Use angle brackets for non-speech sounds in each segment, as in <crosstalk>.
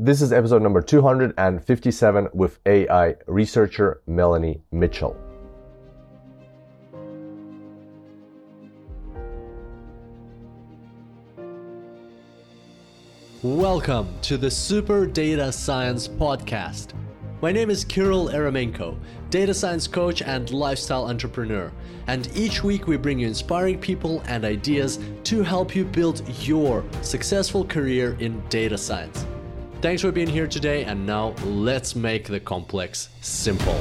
This is episode number 257 with AI researcher Melanie Mitchell. Welcome to the Super Data Science Podcast. My name is Kirill Eremenko, data science coach and lifestyle entrepreneur. And each week we bring you inspiring people and ideas to help you build your successful career in data science. Thanks for being here today, and now let's make the complex simple.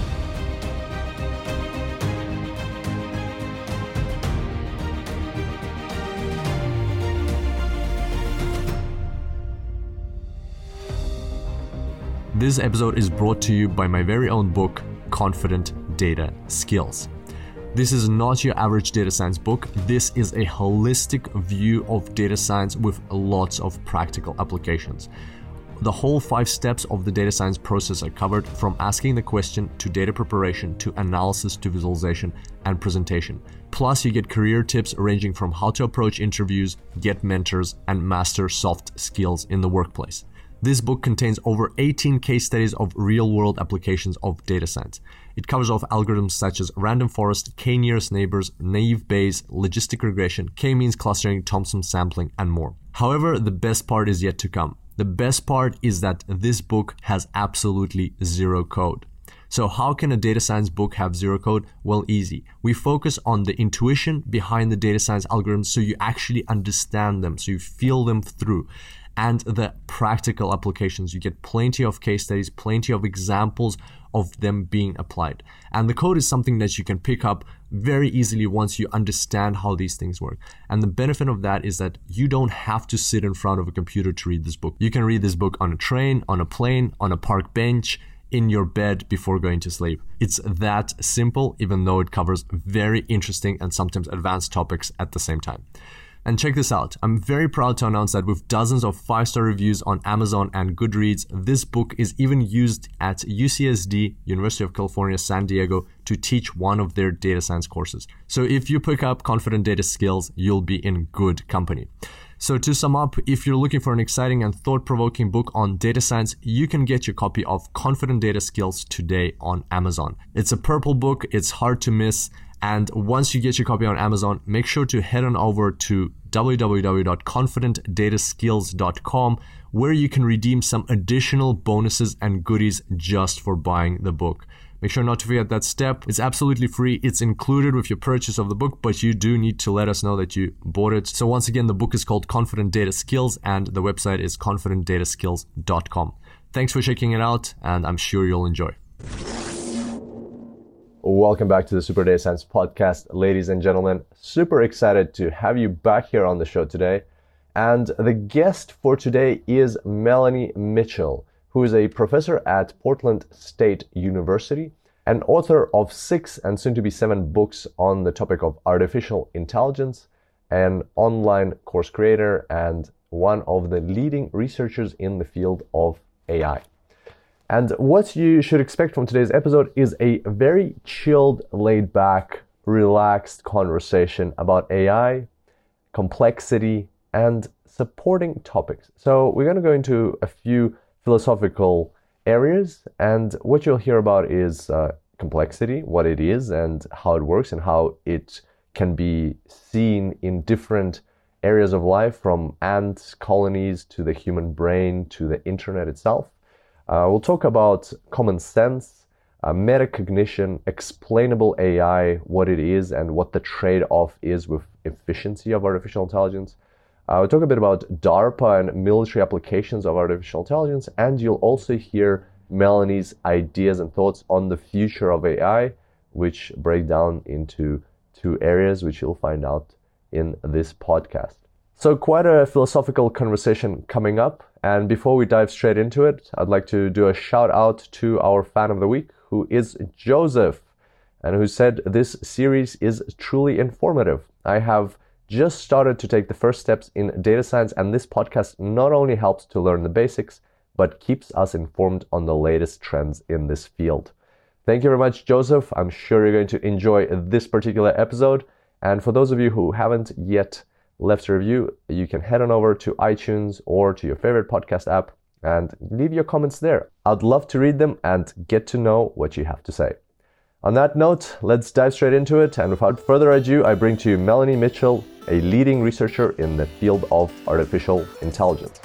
This episode is brought to you by my very own book, Confident Data Skills. This is not your average data science book. This is a holistic view of data science with lots of practical applications. The whole five steps of the data science process are covered from asking the question to data preparation to analysis to visualization and presentation. Plus, you get career tips ranging from how to approach interviews, get mentors, and master soft skills in the workplace. This book contains over 18 case studies of real world applications of data science. It covers off algorithms such as random forest, k nearest neighbors, naive Bayes, logistic regression, k means clustering, Thompson sampling, and more. However, the best part is yet to come. The best part is that this book has absolutely zero code. So, how can a data science book have zero code? Well, easy. We focus on the intuition behind the data science algorithms so you actually understand them, so you feel them through and the practical applications. You get plenty of case studies, plenty of examples of them being applied. And the code is something that you can pick up very easily once you understand how these things work. And the benefit of that is that you don't have to sit in front of a computer to read this book. You can read this book on a train, on a plane, on a park bench, in your bed before going to sleep. It's that simple, even though it covers very interesting and sometimes advanced topics at the same time. And check this out. I'm very proud to announce that with dozens of five star reviews on Amazon and Goodreads, this book is even used at UCSD, University of California, San Diego, to teach one of their data science courses. So if you pick up confident data skills, you'll be in good company. So, to sum up, if you're looking for an exciting and thought provoking book on data science, you can get your copy of Confident Data Skills today on Amazon. It's a purple book, it's hard to miss, and once you get your copy on Amazon, make sure to head on over to www.confidentdataskills.com where you can redeem some additional bonuses and goodies just for buying the book. Make sure not to forget that step. It's absolutely free. It's included with your purchase of the book, but you do need to let us know that you bought it. So once again, the book is called Confident Data Skills and the website is confidentdataskills.com. Thanks for checking it out and I'm sure you'll enjoy. Welcome back to the Super Data Science Podcast, ladies and gentlemen. Super excited to have you back here on the show today. And the guest for today is Melanie Mitchell, who is a professor at Portland State University and author of six and soon to be seven books on the topic of artificial intelligence, an online course creator, and one of the leading researchers in the field of AI. And what you should expect from today's episode is a very chilled, laid back, relaxed conversation about AI, complexity, and supporting topics. So, we're going to go into a few philosophical areas, and what you'll hear about is uh, complexity, what it is, and how it works, and how it can be seen in different areas of life from ant colonies to the human brain to the internet itself. Uh, we'll talk about common sense, uh, metacognition, explainable AI, what it is, and what the trade off is with efficiency of artificial intelligence. Uh, we'll talk a bit about DARPA and military applications of artificial intelligence, and you'll also hear Melanie's ideas and thoughts on the future of AI, which break down into two areas, which you'll find out in this podcast. So, quite a philosophical conversation coming up. And before we dive straight into it, I'd like to do a shout out to our fan of the week, who is Joseph, and who said this series is truly informative. I have just started to take the first steps in data science, and this podcast not only helps to learn the basics, but keeps us informed on the latest trends in this field. Thank you very much, Joseph. I'm sure you're going to enjoy this particular episode. And for those of you who haven't yet left a review, you can head on over to iTunes or to your favorite podcast app and leave your comments there. I'd love to read them and get to know what you have to say. On that note, let's dive straight into it. And without further ado, I bring to you Melanie Mitchell, a leading researcher in the field of artificial intelligence.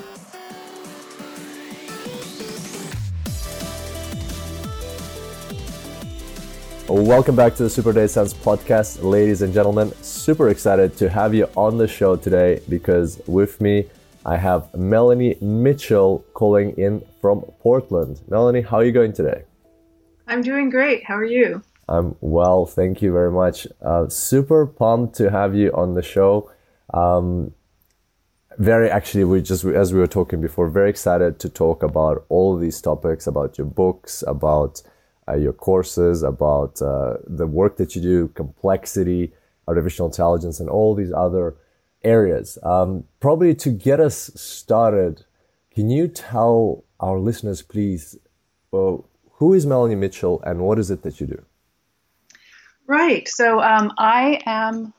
Welcome back to the Super Data Science podcast, ladies and gentlemen. Super excited to have you on the show today because with me I have Melanie Mitchell calling in from Portland. Melanie, how are you going today? I'm doing great. How are you? I'm well, thank you very much. Uh, super pumped to have you on the show. Um, very actually, we just as we were talking before, very excited to talk about all these topics about your books, about uh, your courses, about uh, the work that you do, complexity, artificial intelligence, and all these other areas. Um, probably to get us started, can you tell our listeners, please, uh, who is Melanie Mitchell and what is it that you do? Right. So um, I am.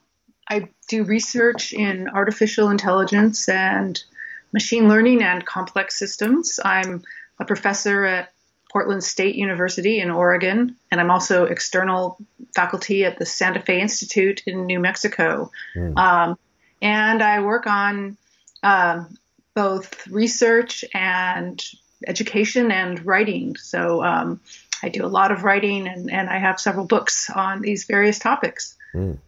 I do research in artificial intelligence and machine learning and complex systems. I'm a professor at Portland State University in Oregon, and I'm also external faculty at the Santa Fe Institute in New Mexico. Mm. Um, and I work on uh, both research and education and writing. So um, I do a lot of writing, and, and I have several books on these various topics. Mm.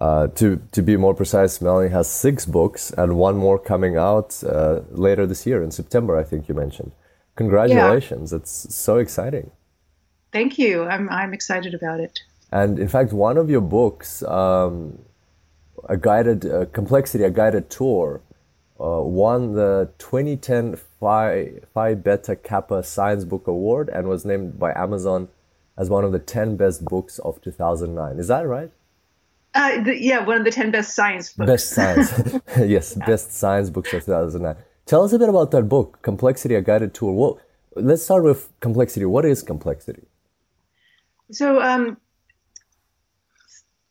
Uh, to to be more precise, Melanie has six books and one more coming out uh, later this year in September. I think you mentioned. Congratulations! Yeah. It's so exciting. Thank you. I'm I'm excited about it. And in fact, one of your books, um, a guided uh, complexity, a guided tour, uh, won the 2010 Phi, Phi Beta Kappa Science Book Award and was named by Amazon as one of the 10 best books of 2009. Is that right? Uh, the, yeah, one of the 10 best science books. Best science. <laughs> <laughs> yes, yeah. best science books of 2009. Tell us a bit about that book, Complexity, a Guided Tour. Well, let's start with complexity. What is complexity? So, um,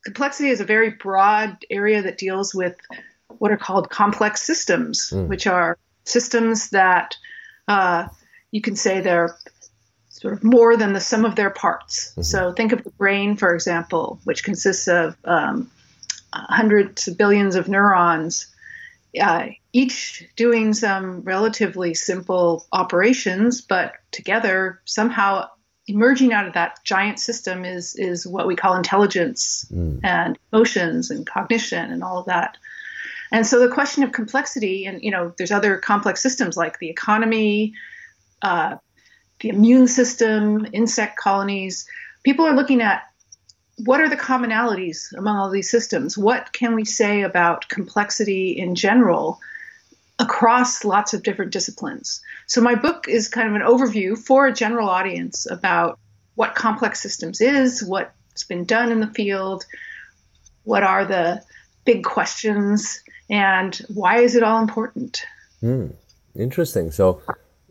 complexity is a very broad area that deals with what are called complex systems, mm. which are systems that uh, you can say they're sort of more than the sum of their parts. Mm-hmm. So think of the brain, for example, which consists of um, hundreds of billions of neurons uh, each doing some relatively simple operations, but together somehow emerging out of that giant system is is what we call intelligence mm. and emotions and cognition and all of that. And so the question of complexity, and you know, there's other complex systems like the economy, uh, the immune system, insect colonies. People are looking at what are the commonalities among all these systems? What can we say about complexity in general across lots of different disciplines? So, my book is kind of an overview for a general audience about what complex systems is, what's been done in the field, what are the big questions, and why is it all important? Mm, interesting. So,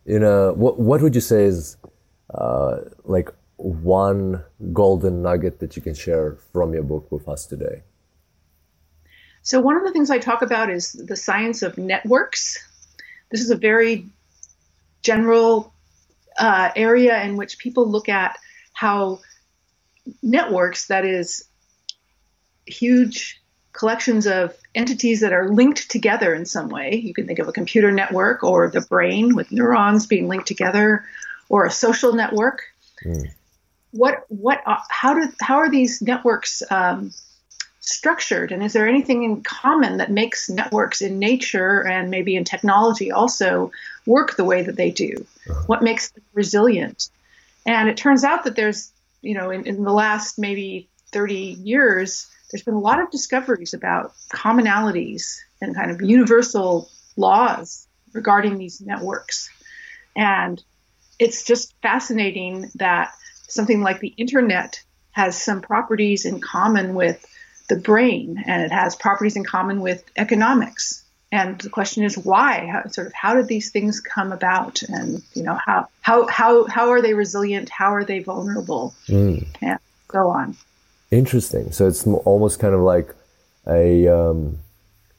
in a, what, what would you say is uh, like one golden nugget that you can share from your book with us today? So, one of the things I talk about is the science of networks. This is a very general uh, area in which people look at how networks, that is, huge collections of entities that are linked together in some way. You can think of a computer network or the brain with neurons being linked together, or a social network. Mm what what uh, how do how are these networks um, structured? And is there anything in common that makes networks in nature and maybe in technology also work the way that they do? Uh-huh. what makes them resilient? And it turns out that there's you know in, in the last maybe 30 years there's been a lot of discoveries about commonalities and kind of universal laws regarding these networks. And it's just fascinating that something like the internet has some properties in common with the brain and it has properties in common with economics. And the question is why? How, sort of how did these things come about? And you know how how how, how are they resilient? How are they vulnerable? Mm. and go on. Interesting. So it's almost kind of like a um,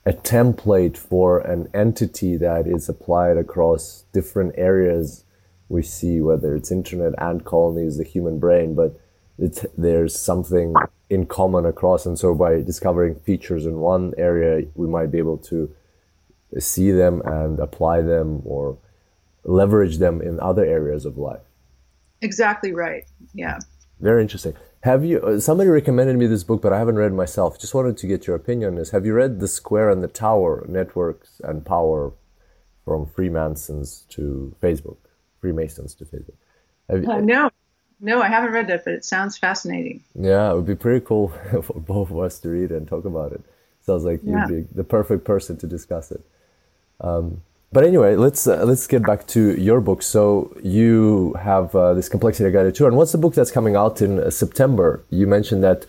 a template for an entity that is applied across different areas. We see, whether it's internet and colonies, the human brain, but it's, there's something in common across. And so by discovering features in one area, we might be able to see them and apply them or leverage them in other areas of life. Exactly right. Yeah. Very interesting. Have you? Uh, somebody recommended me this book, but I haven't read myself. Just wanted to get your opinion. Is have you read The Square and the Tower: Networks and Power, from Freemasons to Facebook, Freemasons to Facebook? Have, uh, no, no, I haven't read that, but it sounds fascinating. Yeah, it would be pretty cool <laughs> for both of us to read and talk about it. Sounds like yeah. you'd be the perfect person to discuss it. Um, but anyway, let's uh, let's get back to your book. So you have uh, this complexity guided tour, and what's the book that's coming out in uh, September? You mentioned that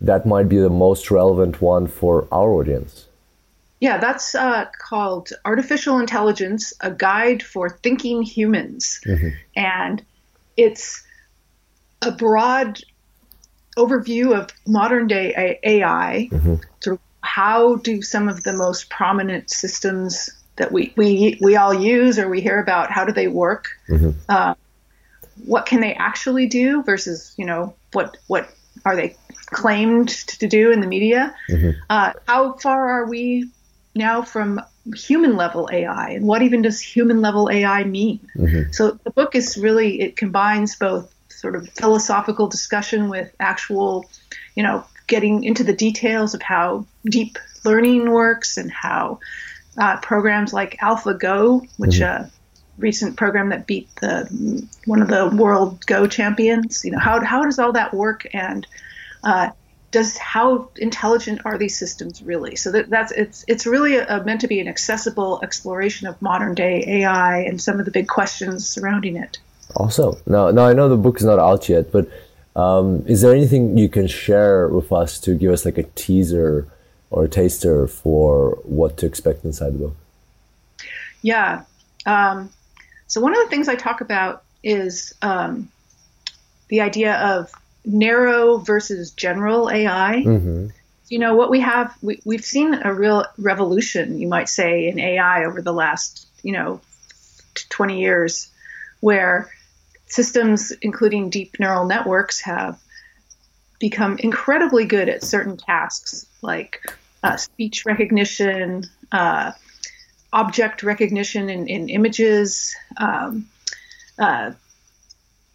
that might be the most relevant one for our audience. Yeah, that's uh, called Artificial Intelligence: A Guide for Thinking Humans, mm-hmm. and it's a broad overview of modern day AI. Mm-hmm. Sort of how do some of the most prominent systems that we, we, we all use or we hear about how do they work mm-hmm. uh, what can they actually do versus you know what what are they claimed to do in the media mm-hmm. uh, how far are we now from human level ai and what even does human level ai mean mm-hmm. so the book is really it combines both sort of philosophical discussion with actual you know getting into the details of how deep learning works and how uh, programs like AlphaGo, which mm-hmm. a recent program that beat the one of the world Go champions. You know, how how does all that work, and uh, does how intelligent are these systems really? So that, that's it's it's really a, a meant to be an accessible exploration of modern day AI and some of the big questions surrounding it. Awesome. Now, now I know the book is not out yet, but um, is there anything you can share with us to give us like a teaser or a taster for what to expect inside the book? Yeah. Um, so one of the things I talk about is um, the idea of narrow versus general AI. Mm-hmm. You know what we have? We, we've seen a real revolution, you might say, in AI over the last you know 20 years, where systems, including deep neural networks, have become incredibly good at certain tasks like uh, speech recognition, uh, object recognition in, in images, um, uh,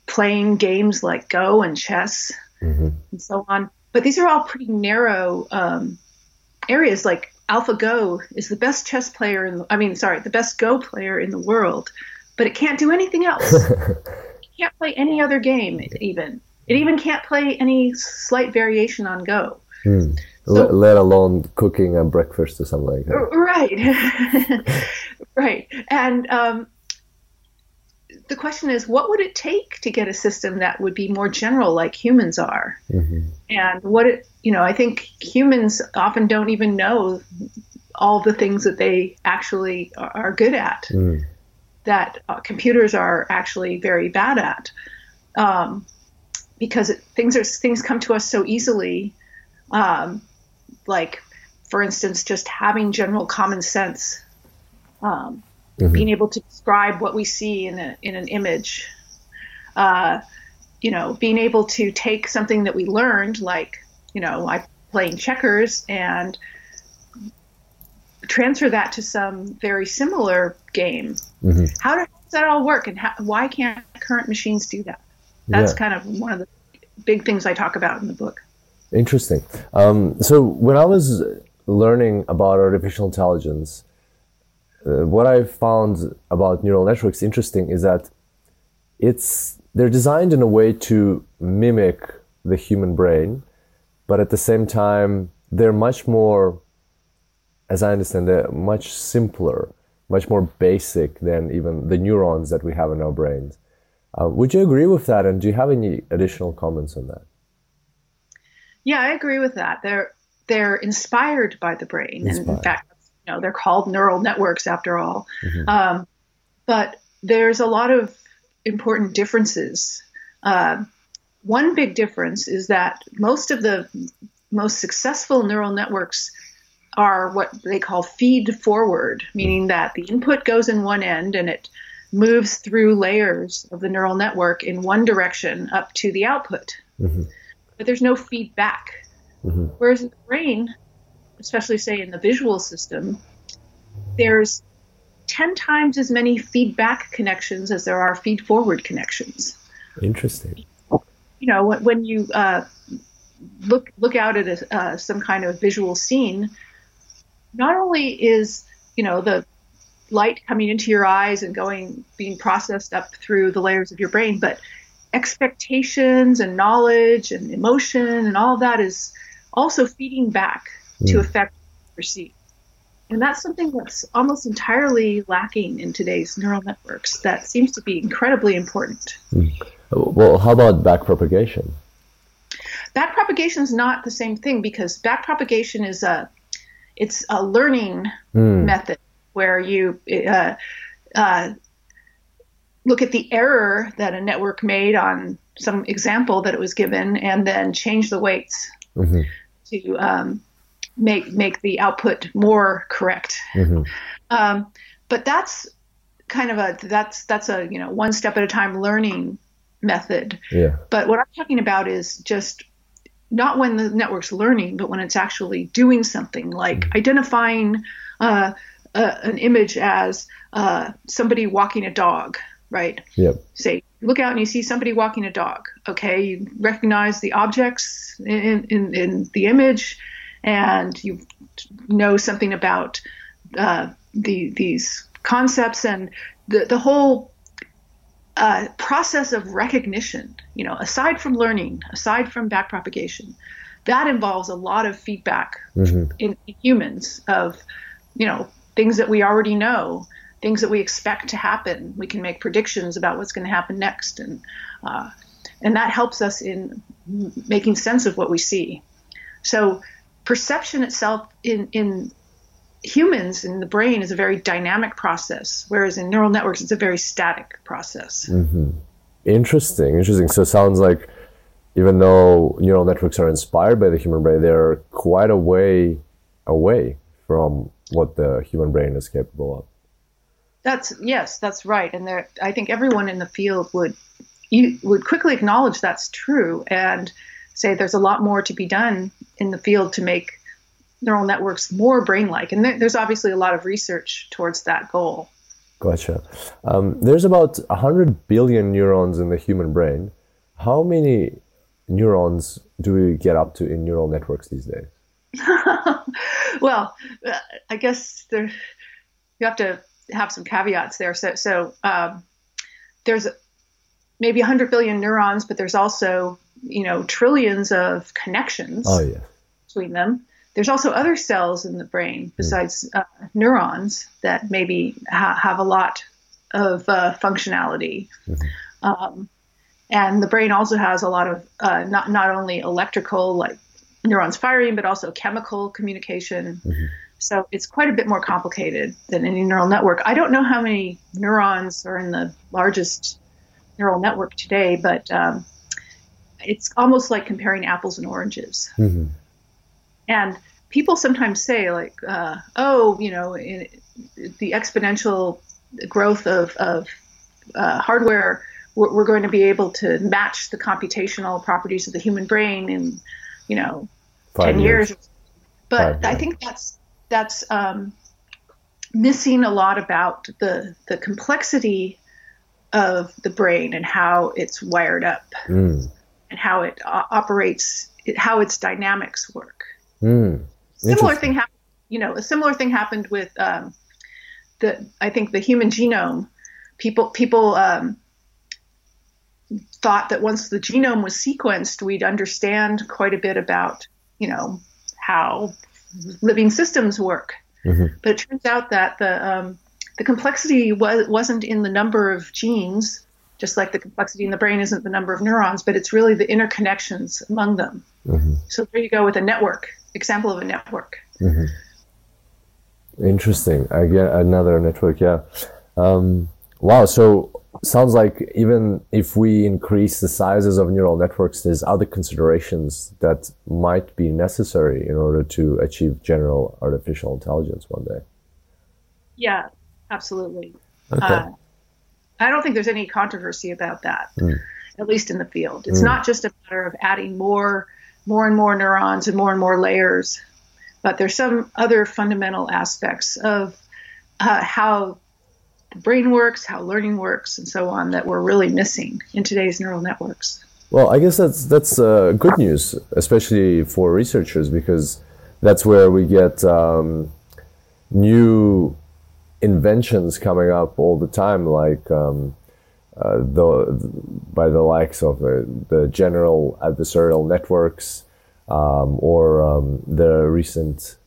playing games like Go and chess, mm-hmm. and so on. But these are all pretty narrow um, areas. Like AlphaGo is the best chess player in the, I mean, sorry, the best Go player in the world, but it can't do anything else. <laughs> can't play any other game, even. It even can't play any slight variation on Go. Mm. So, let, let, alone cooking a breakfast or something like that. Right, <laughs> <laughs> right. And um, the question is, what would it take to get a system that would be more general, like humans are? Mm-hmm. And what it, you know, I think humans often don't even know all the things that they actually are good at. Mm. That uh, computers are actually very bad at. Um, because it, things are things come to us so easily. Um, like, for instance, just having general common sense, um, mm-hmm. being able to describe what we see in a, in an image. Uh, you know, being able to take something that we learned, like you know, I playing checkers, and transfer that to some very similar game. Mm-hmm. How does that all work, and how, why can't current machines do that? That's yeah. kind of one of the big things I talk about in the book. Interesting. Um, so when I was learning about artificial intelligence, uh, what I found about neural networks interesting is that it's they're designed in a way to mimic the human brain, but at the same time they're much more, as I understand, they're much simpler, much more basic than even the neurons that we have in our brains. Uh, would you agree with that? And do you have any additional comments on that? Yeah, I agree with that. They're they're inspired by the brain, inspired. and in fact, you know, they're called neural networks after all. Mm-hmm. Um, but there's a lot of important differences. Uh, one big difference is that most of the most successful neural networks are what they call feed forward, meaning that the input goes in one end and it moves through layers of the neural network in one direction up to the output. Mm-hmm. But there's no feedback. Mm-hmm. Whereas in the brain, especially say in the visual system, there's 10 times as many feedback connections as there are feed forward connections. Interesting. You know, when, when you uh, look look out at a, uh, some kind of visual scene, not only is you know the light coming into your eyes and going being processed up through the layers of your brain, but expectations and knowledge and emotion and all that is also feeding back mm. to hmm. affect perceive. And that's something that's almost entirely lacking in today's neural networks that seems to be incredibly important. Mm. Well, how about backpropagation? Backpropagation is not the same thing because backpropagation is a it's a learning mm. method where you uh, uh, look at the error that a network made on some example that it was given and then change the weights mm-hmm. to um, make make the output more correct. Mm-hmm. Um, but that's kind of a that's that's a you know one step at a time learning method. Yeah. But what I'm talking about is just not when the network's learning, but when it's actually doing something like mm-hmm. identifying uh, uh, an image as uh, somebody walking a dog, right? Yep. Say, look out and you see somebody walking a dog. Okay, you recognize the objects in, in, in the image, and you know something about uh, the, these concepts and the, the whole uh, process of recognition, you know, aside from learning, aside from backpropagation, that involves a lot of feedback mm-hmm. in, in humans of, you know, things that we already know, things that we expect to happen. We can make predictions about what's going to happen next, and uh, and that helps us in making sense of what we see. So perception itself in in humans in the brain is a very dynamic process, whereas in neural networks it's a very static process. Mm-hmm. Interesting, interesting. So it sounds like even though neural networks are inspired by the human brain, they're quite a way away from what the human brain is capable of. That's yes, that's right, and there, I think everyone in the field would you would quickly acknowledge that's true and say there's a lot more to be done in the field to make neural networks more brain-like, and there's obviously a lot of research towards that goal. Gotcha. Um, there's about 100 billion neurons in the human brain. How many neurons do we get up to in neural networks these days? <laughs> well, I guess there, you have to have some caveats there. So, so um, there's maybe 100 billion neurons, but there's also you know trillions of connections oh, yeah. between them. There's also other cells in the brain hmm. besides uh, neurons that maybe ha- have a lot of uh, functionality. Mm-hmm. Um, and the brain also has a lot of uh, not not only electrical like neurons firing, but also chemical communication. Mm-hmm. So it's quite a bit more complicated than any neural network. I don't know how many neurons are in the largest neural network today, but um, it's almost like comparing apples and oranges. Mm-hmm. And people sometimes say, like, uh, oh, you know, in, the exponential growth of, of uh, hardware, we're, we're, going to be able to match the computational properties of the human brain in you know, Five 10 years. years. But I think that's that's um, missing a lot about the the complexity of the brain and how it's wired up mm. and how it uh, operates, how its dynamics work. Mm. Similar thing happened. You know, a similar thing happened with um, the I think the human genome. People people um, thought that once the genome was sequenced, we'd understand quite a bit about, you know, how living systems work. Mm-hmm. But it turns out that the um, the complexity was, wasn't in the number of genes, just like the complexity in the brain isn't the number of neurons, but it's really the interconnections among them. Mm-hmm. So there you go with a network example of a network. Mm-hmm. Interesting. I get another network. Yeah. Um, Wow. So sounds like even if we increase the sizes of neural networks, there's other considerations that might be necessary in order to achieve general artificial intelligence one day. Yeah, absolutely. Okay. Uh, I don't think there's any controversy about that, Mm. at least in the field. It's not just a matter of adding more, more and more neurons and more and more layers, but there's some other fundamental aspects of uh, how the brain works, how learning works, and so on that we're really missing in today's neural networks. Well, I guess that's that's uh, good news, especially for researchers, because that's where we get um, new inventions coming up all the time, like um, uh, the by the likes of the, the general adversarial networks, um, or um, the recent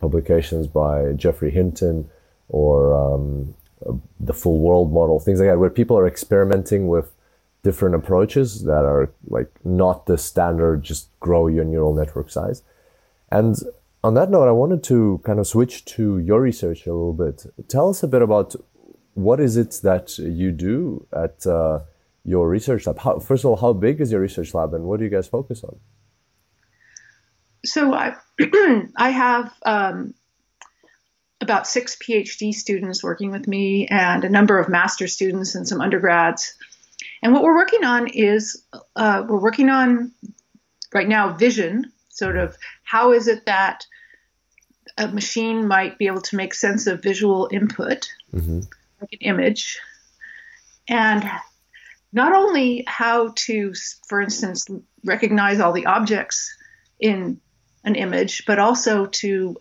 publications by Geoffrey Hinton, or um, the full world model, things like that, where people are experimenting with different approaches that are like not the standard just grow your neural network size. And on that note, I wanted to kind of switch to your research a little bit. Tell us a bit about what is it that you do at uh, your research lab. How, first of all, how big is your research lab, and what do you guys focus on? So I, <clears throat> I have um, about six PhD students working with me, and a number of master students and some undergrads. And what we're working on is uh, we're working on right now vision, sort of how is it that a machine might be able to make sense of visual input, Mm-hmm. like an image, and not only how to, for instance, recognize all the objects in an image, but also to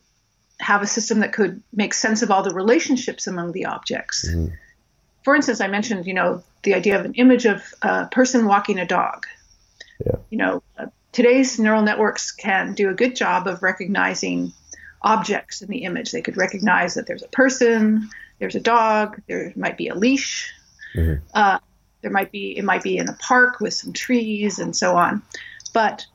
have a system that could make sense of all the relationships among the objects. Mhm. For instance, I mentioned, you know, the idea of an image of a person walking a dog. Yeah. You know, today's neural networks can do a good job of recognizing objects in the image. They could recognize that there's a person, there's a dog, there might be a leash, Mhm. uh, there might be it might be in a park with some trees and so on. But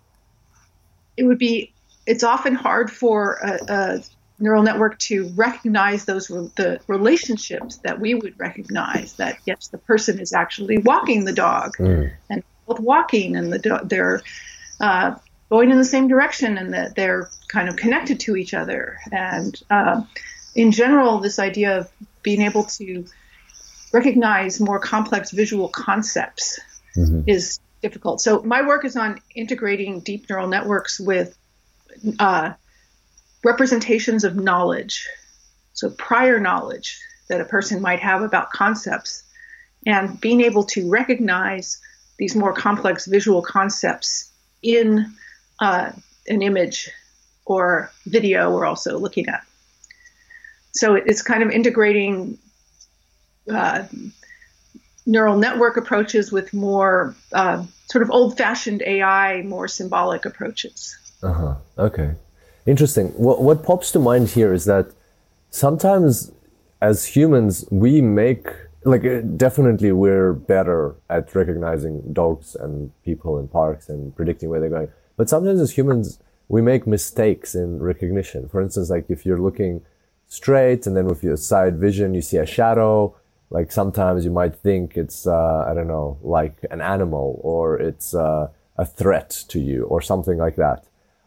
it would be it's often hard for a, a neural network to recognize those the relationships that we would recognize that yes the person is actually walking the dog Mm. and both walking and the do- they're uh, going in the same direction and that they're kind of connected to each other and uh, in general this idea of being able to recognize more complex visual concepts Mhm. is difficult. So my work is on integrating deep neural networks with uh, representations of knowledge, so prior knowledge that a person might have about concepts, and being able to recognize these more complex visual concepts in uh, an image or video we're also looking at. So it's kind of integrating uh, neural network approaches with more uh, sort of old fashioned AI, more symbolic approaches. Uh huh. Okay. Interesting. What what pops to mind here is that sometimes as humans we make like uh, definitely we're better at recognizing dogs and people in parks and predicting where they're going. But sometimes as humans we make mistakes in recognition. For instance, like if you're looking straight and then with your side vision you see a shadow, like sometimes you might think it's uh, I don't know like an animal or it's uh, a threat to you or something like that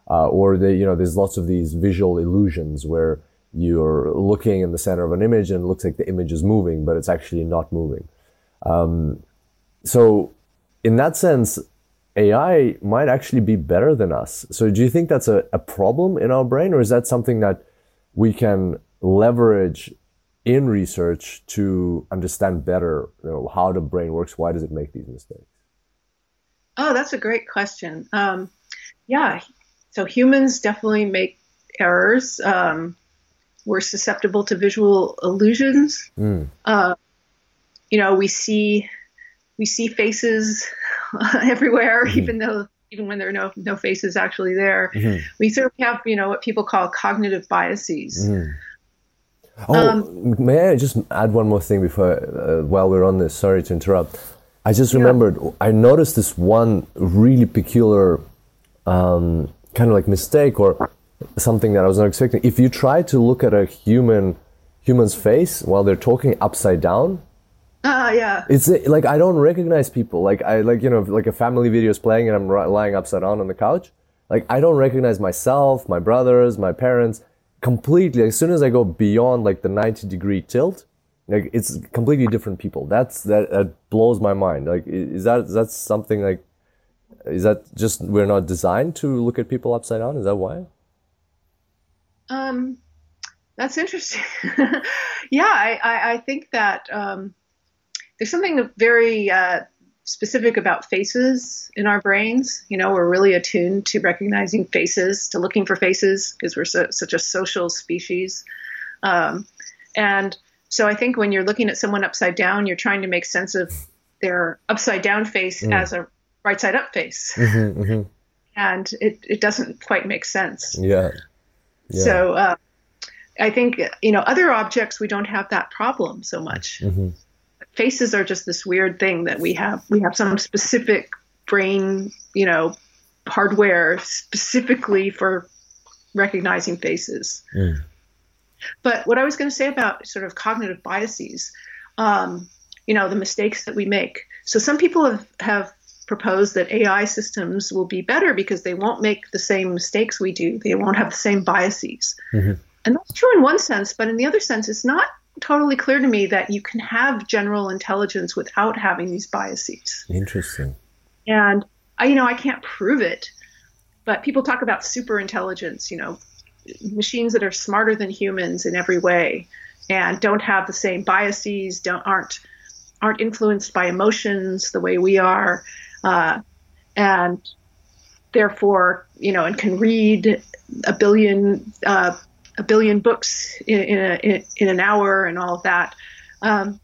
uh, or the, you know there's lots of these visual illusions where you're looking in the center of an image and it looks like the image is moving but it's actually not moving um, so in that sense ai might actually be better than us so do you think that's a, a problem in our brain or is that something that we can leverage in research to understand better you know, how the brain works why does it make these mistakes Oh, that's a great question. Um, yeah, so humans definitely make errors. Um, we're susceptible to visual illusions. Mm. Uh, you know, we see we see faces <laughs> everywhere, Mhm. even though even when there are no no faces actually there. Mhm. We sort of have you know what people call cognitive biases. Mm. Oh, Um, may I just add one more thing before, uh, while we're on this? Sorry to interrupt. I just remembered, I noticed this one really peculiar um, kind of like mistake or something that I was not expecting. If you try to look at a human human's face while they're talking upside down, Ah, yeah. It's uh, like I don't recognize people. Like I like you know like a family video is playing and I'm lying upside down on the couch. Like I don't recognize myself, my brothers, my parents completely. As soon as I go beyond like the 90 degree tilt, like it's completely different people. That's that, that blows my mind. Like is that is that something like is that just we're not designed to look at people upside down? Is that why? Um, that's interesting. <laughs> yeah, I, I, I think that um, there's something very uh, specific about faces in our brains. You know, we're really attuned to recognizing faces, to looking for faces, because we're so, such a social species. Um, and so I think when you're looking at someone upside down, you're trying to make sense of their upside down face as a right side up face. And it, it doesn't quite make sense. Yeah. Yeah. So uh, I think you know other objects we don't have that problem so much. Mm-hmm. Faces are just this weird thing that we have. We have some specific brain, you know, hardware specifically for recognizing faces. Mm. But what I was going to say about sort of cognitive biases, um, you know, the mistakes that we make. So some people have, have proposed that AI systems will be better because they won't make the same mistakes we do. They won't have the same biases. Mhm. And that's true in one sense, but in the other sense, it's not totally clear to me that you can have general intelligence without having these biases. Interesting. And I, you know, I can't prove it, but people talk about super intelligence, you know, machines that are smarter than humans in every way and don't have the same biases, don't aren't aren't influenced by emotions the way we are, uh, and therefore, you know, and can read a billion uh, a billion books in in, a, in an hour and all of that. Um,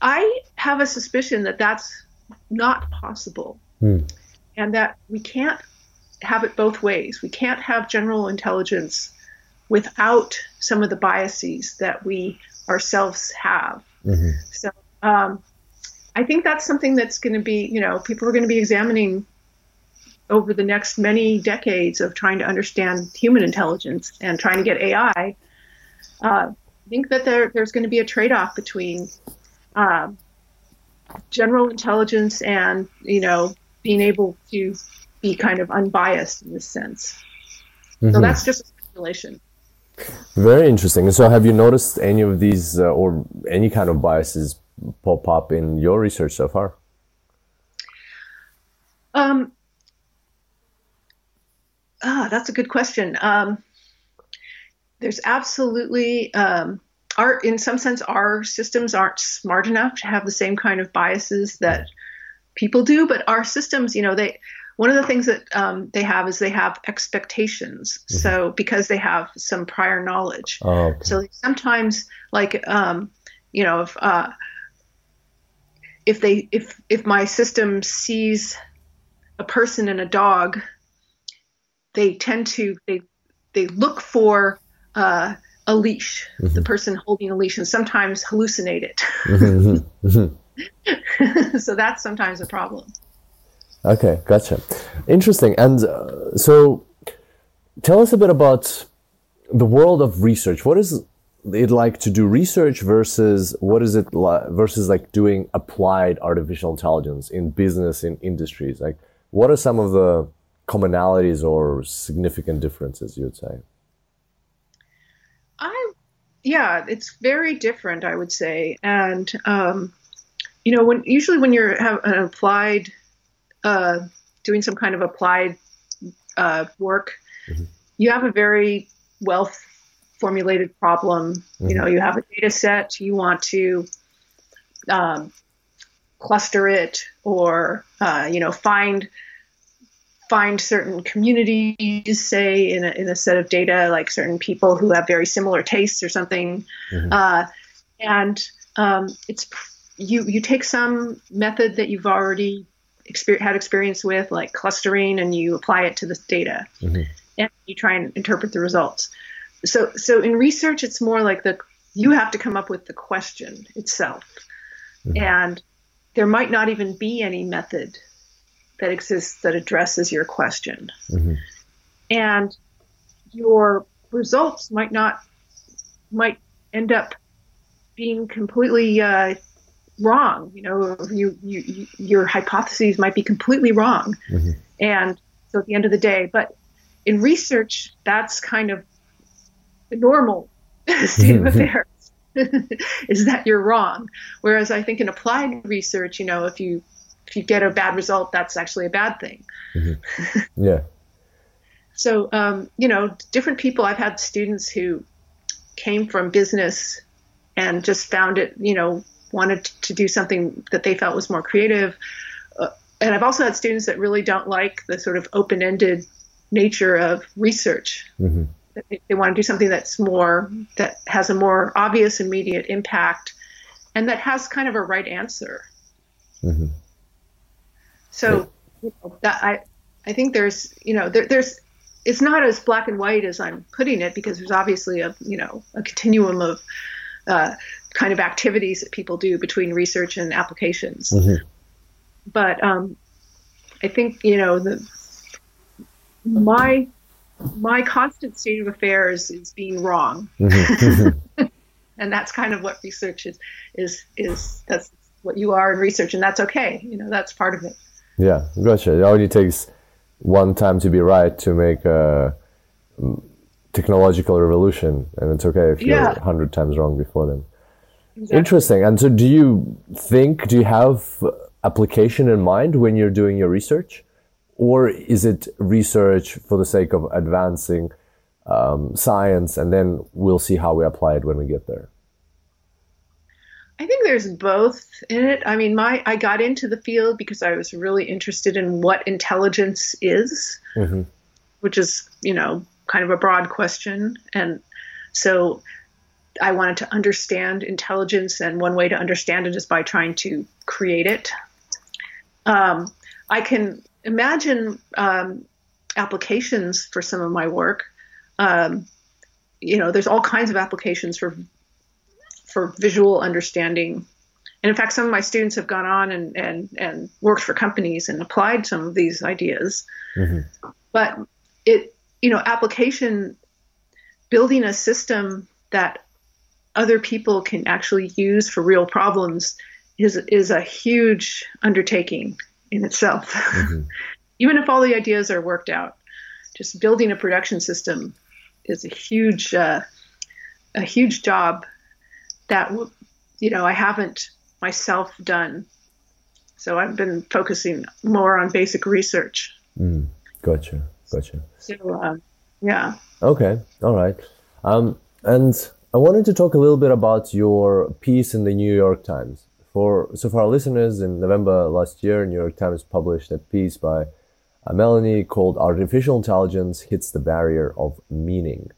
I have a suspicion that that's not possible Hmm. and that we can't have it both ways. We can't have general intelligence without some of the biases that we ourselves have. Mhm. So um, I think that's something that's going to be, you know, people are going to be examining over the next many decades of trying to understand human intelligence and trying to get AI. Uh, I think that there, there's going to be a trade-off between um, general intelligence and, you know, being able to be kind of unbiased in this sense. So Mhm. that's just a speculation. Very interesting. So, have you noticed any of these uh, or any kind of biases pop up in your research so far? Um, ah, that's a good question. Um, there's absolutely um, our in some sense our systems aren't smart enough to have the same kind of biases that people do, but our systems, you know, they one of the things that um, they have is they have expectations. So because they have some prior knowledge, Oh, okay. so sometimes, like, um, you know, if uh, if they if if my system sees a person and a dog, they tend to they they look for uh, a leash, the person holding a leash, and sometimes hallucinate it. Mhm, mhm. <laughs> so that's sometimes a problem. Okay, gotcha. Interesting. And uh, so, tell us a bit about the world of research. What is it like to do research versus what is it like versus like doing applied artificial intelligence in business in industries? Like, what are some of the commonalities or significant differences you would say? I, yeah, it's very different, I would say. And, um, you know, when usually when you're have an applied, uh, doing some kind of applied uh, work, you have a very well formulated problem. You know, you have a data set, you want to um, cluster it or, uh, you know, find find certain communities, say in a, in a set of data, like certain people who have very similar tastes or something, uh, and um, it's you you take some method that you've already exper- had experience with, like clustering, and you apply it to this data, and you try and interpret the results. So so in research, it's more like the you have to come up with the question itself, and there might not even be any method that exists that addresses your question. And your results might not might end up being completely uh, wrong. You know, you, you, you your hypotheses might be completely wrong, mm-hmm. and so at the end of the day, but in research, that's kind of normal <laughs> state of <laughs> affairs. <laughs> is that you're wrong. Whereas I think in applied research, you know, if you if you get a bad result, that's actually a bad thing. Mm-hmm. Yeah. so um, you know, different people. I've had students who came from business and just found it, you know, wanted to do something that they felt was more creative. Uh, and I've also had students that really don't like the sort of open-ended nature of research. Mm-hmm. They want to do something that's more that has a more obvious immediate impact, and that has kind of a right answer. Mm-hmm. So you know, that I I think there's you know there, there's it's not as black and white as I'm putting it because there's obviously a you know a continuum of uh, kind of activities that people do between research and applications. Mm-hmm. But um, I think you know the my my constant state of affairs is being wrong, <laughs> mm-hmm. and that's kind of what research is is is that's what you are in research, and that's okay. You know, that's part of it. Yeah, gotcha. It only takes one time to be right to make a technological revolution, and it's okay if you're yeah. hundred times wrong before then. Exactly. Interesting. And so, do you think? Do you have application in mind when you're doing your research? Or is it research for the sake of advancing um, science and then we'll see how we apply it when we get there? I think there's both in it. I mean my i got into the field because i was really interested in what intelligence is mm-hmm. which is you know kind of a broad question. And so i wanted to understand intelligence and one way to understand it is by trying to create it. Um, i can imagine um, applications for some of my work. Um, you know, there's all kinds of applications for for visual understanding. And in fact, some of my students have gone on and, and, and worked for companies and applied some of these ideas. Mm-hmm. But it, you know, application, building a system that other people can actually use for real problems is is a huge undertaking in itself. Mm-hmm. <laughs> Even if all the ideas are worked out, just building a production system is a huge, uh, a huge job that you know I haven't myself done. So I've been focusing more on basic research. Mm, gotcha, gotcha. So uh, yeah. Okay, all right. Um, and I wanted to talk a little bit about your piece in the New York Times. For so for our listeners, in November last year, New York Times published a piece by uh, Melanie called "Artificial Intelligence Hits the Barrier of Meaning."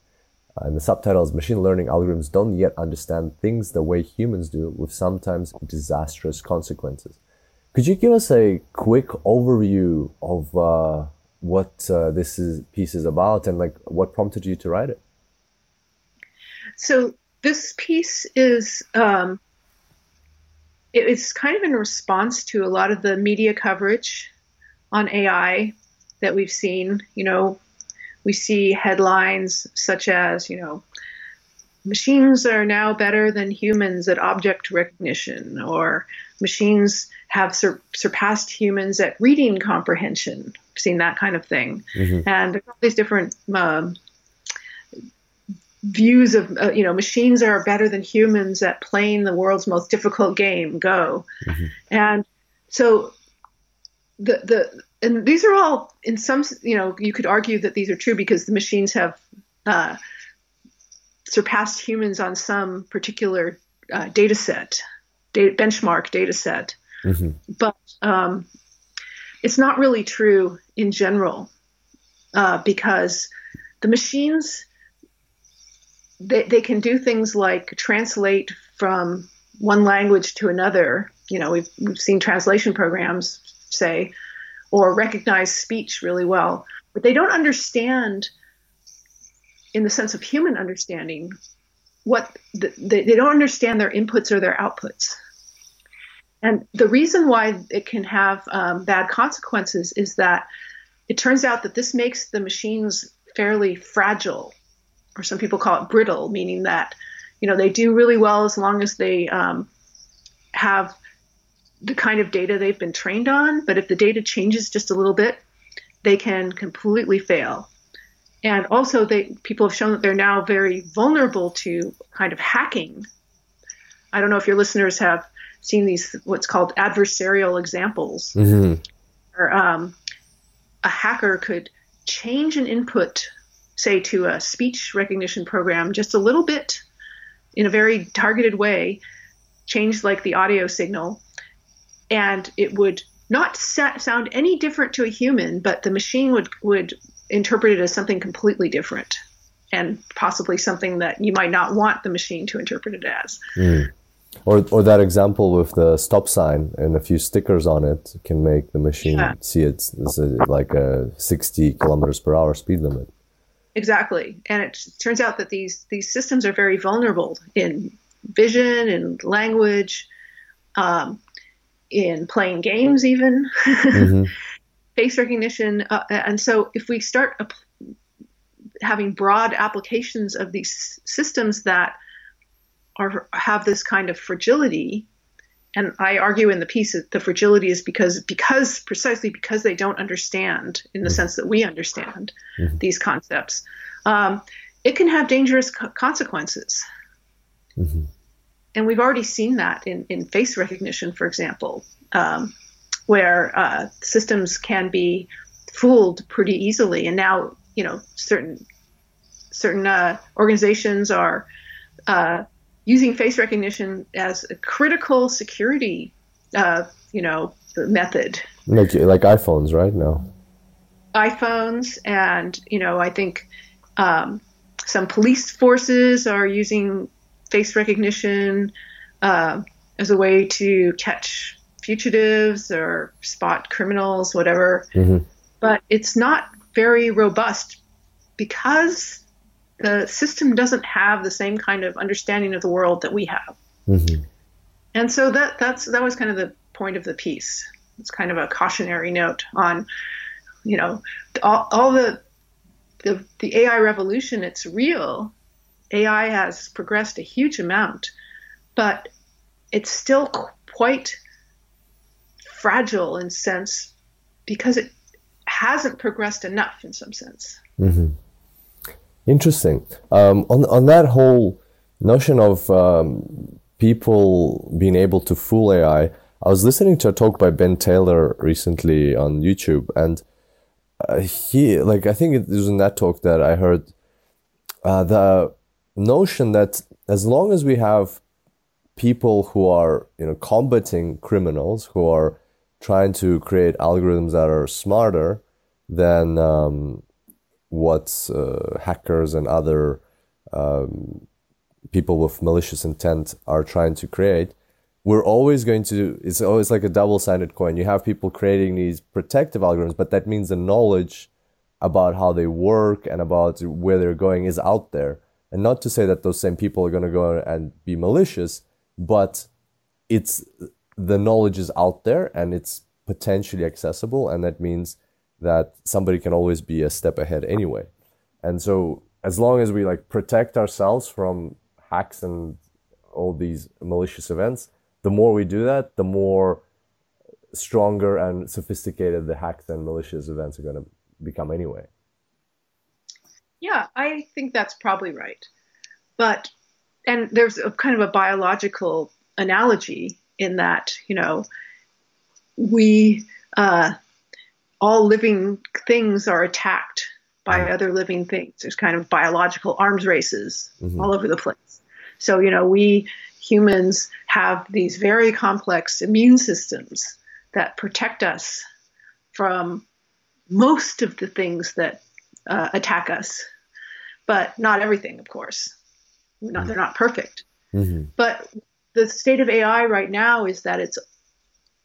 Uh, and the subtitle is "Machine Learning Algorithms Don't Yet Understand Things the Way Humans Do, with Sometimes Disastrous Consequences." Could you give us a quick overview of uh, what uh, this is, piece is about and like what prompted you to write it? So this piece is um, it was kind of in response to a lot of the media coverage on AI that we've seen. You know, we see headlines such as, you know, machines are now better than humans at object recognition, or machines have sur- surpassed humans at reading comprehension. I've seen that kind of thing. Mm-hmm. And all these different um, views of uh, you know machines are better than humans at playing the world's most difficult game go mm-hmm. and so the the and these are all in some you know you could argue that these are true because the machines have uh, surpassed humans on some particular uh, data set data, benchmark data set mm-hmm. but um, it's not really true in general uh, because the machines they, they can do things like translate from one language to another. You know, we've, we've seen translation programs say, or recognize speech really well, but they don't understand, in the sense of human understanding, what the, they, they don't understand their inputs or their outputs. And the reason why it can have um, bad consequences is that it turns out that this makes the machines fairly fragile or some people call it brittle, meaning that you know they do really well as long as they um, have the kind of data they've been trained on. But if the data changes just a little bit, they can completely fail. And also, they people have shown that they're now very vulnerable to kind of hacking. I don't know if your listeners have seen these what's called adversarial examples, mm-hmm. where um, a hacker could change an input, say to a speech recognition program, just a little bit in a very targeted way, change like the audio signal, and it would not sound any different to a human, but the machine would would interpret it as something completely different, and possibly something that you might not want the machine to interpret it as. Mm. Or, or that example with the stop sign and a few stickers on it can make the machine yeah. see it's, it's a, like a 60 kilometers per hour speed limit. Exactly, and it turns out that these these systems are very vulnerable in vision and language, um, in playing games, even mm-hmm. <laughs> face recognition, uh, and so if we start having broad applications of these systems that are have this kind of fragility and I argue in the piece that the fragility is because because precisely because they don't understand in the mm-hmm. sense that we understand mm-hmm. these concepts, um, it can have dangerous co- consequences. Mm-hmm. And we've already seen that in, in face recognition, for example, um, where uh, systems can be fooled pretty easily. And now, you know, certain certain uh, organizations are uh, using face recognition as a critical security, uh, you know, method. Like like iPhones, right now. iPhones, and you know, I think um, some police forces are using face recognition uh, as a way to catch fugitives or spot criminals, whatever. Mm-hmm. But it's not very robust because the system doesn't have the same kind of understanding of the world that we have. Mm-hmm. And so that that's that was kind of the point of the piece. It's kind of a cautionary note on, you know, all, all the, the the AI revolution. It's real. AI has progressed a huge amount, but it's still quite fragile in sense because it hasn't progressed enough in some sense. Mm-hmm. Interesting. Um, on on that whole notion of um, people being able to fool AI, I was listening to a talk by Ben Taylor recently on YouTube, and uh, he like I think it was in that talk that I heard uh, the notion that as long as we have people who are you know combating criminals who are trying to create algorithms that are smarter than um, what uh, hackers and other um, people with malicious intent are trying to create, we're always going to, it's always like a double sided coin. You have people creating these protective algorithms, but that means the knowledge about how they work and about where they're going is out there. And not to say that those same people are going to go and be malicious, but it's the knowledge is out there and it's potentially accessible. And that means that somebody can always be a step ahead anyway. And so as long as we like protect ourselves from hacks and all these malicious events, the more we do that, the more stronger and sophisticated the hacks and malicious events are going to become anyway. Yeah, I think that's probably right. But and there's a kind of a biological analogy in that, you know, we uh, all living things are attacked by mm-hmm. other living things. There's kind of biological arms races mm-hmm. all over the place. So, you know, we humans have these very complex immune systems that protect us from most of the things that uh, attack us, but not everything, of course. Not, mm-hmm. They're not perfect. Mm-hmm. But the state of AI right now is that it's